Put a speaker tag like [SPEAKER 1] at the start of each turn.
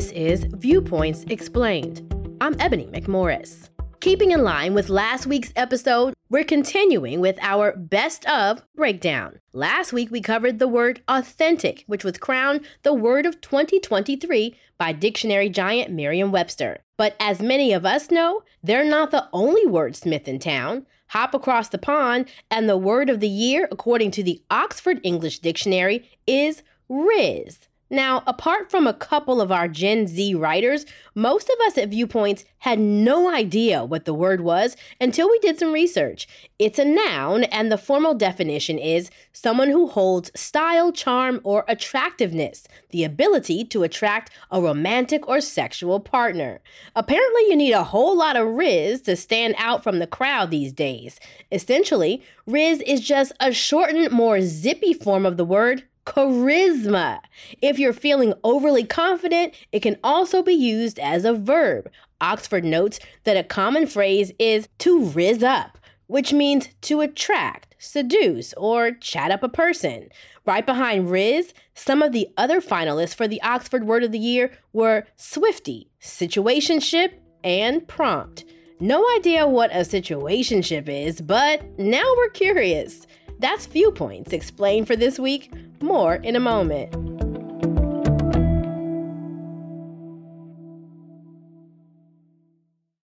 [SPEAKER 1] This is Viewpoints Explained. I'm Ebony McMorris. Keeping in line with last week's episode, we're continuing with our best of breakdown. Last week we covered the word authentic, which was crowned the word of 2023 by dictionary giant Merriam Webster. But as many of us know, they're not the only wordsmith in town. Hop across the pond, and the word of the year, according to the Oxford English Dictionary, is Rizz. Now, apart from a couple of our Gen Z writers, most of us at Viewpoints had no idea what the word was until we did some research. It's a noun, and the formal definition is someone who holds style, charm, or attractiveness, the ability to attract a romantic or sexual partner. Apparently, you need a whole lot of Rizz to stand out from the crowd these days. Essentially, Rizz is just a shortened, more zippy form of the word charisma. If you're feeling overly confident, it can also be used as a verb. Oxford notes that a common phrase is to rizz up, which means to attract, seduce, or chat up a person. Right behind Rizz, some of the other finalists for the Oxford Word of the Year were Swiftie, situationship, and prompt. No idea what a situationship is, but now we're curious. That's Viewpoints explained for this week. More in a moment.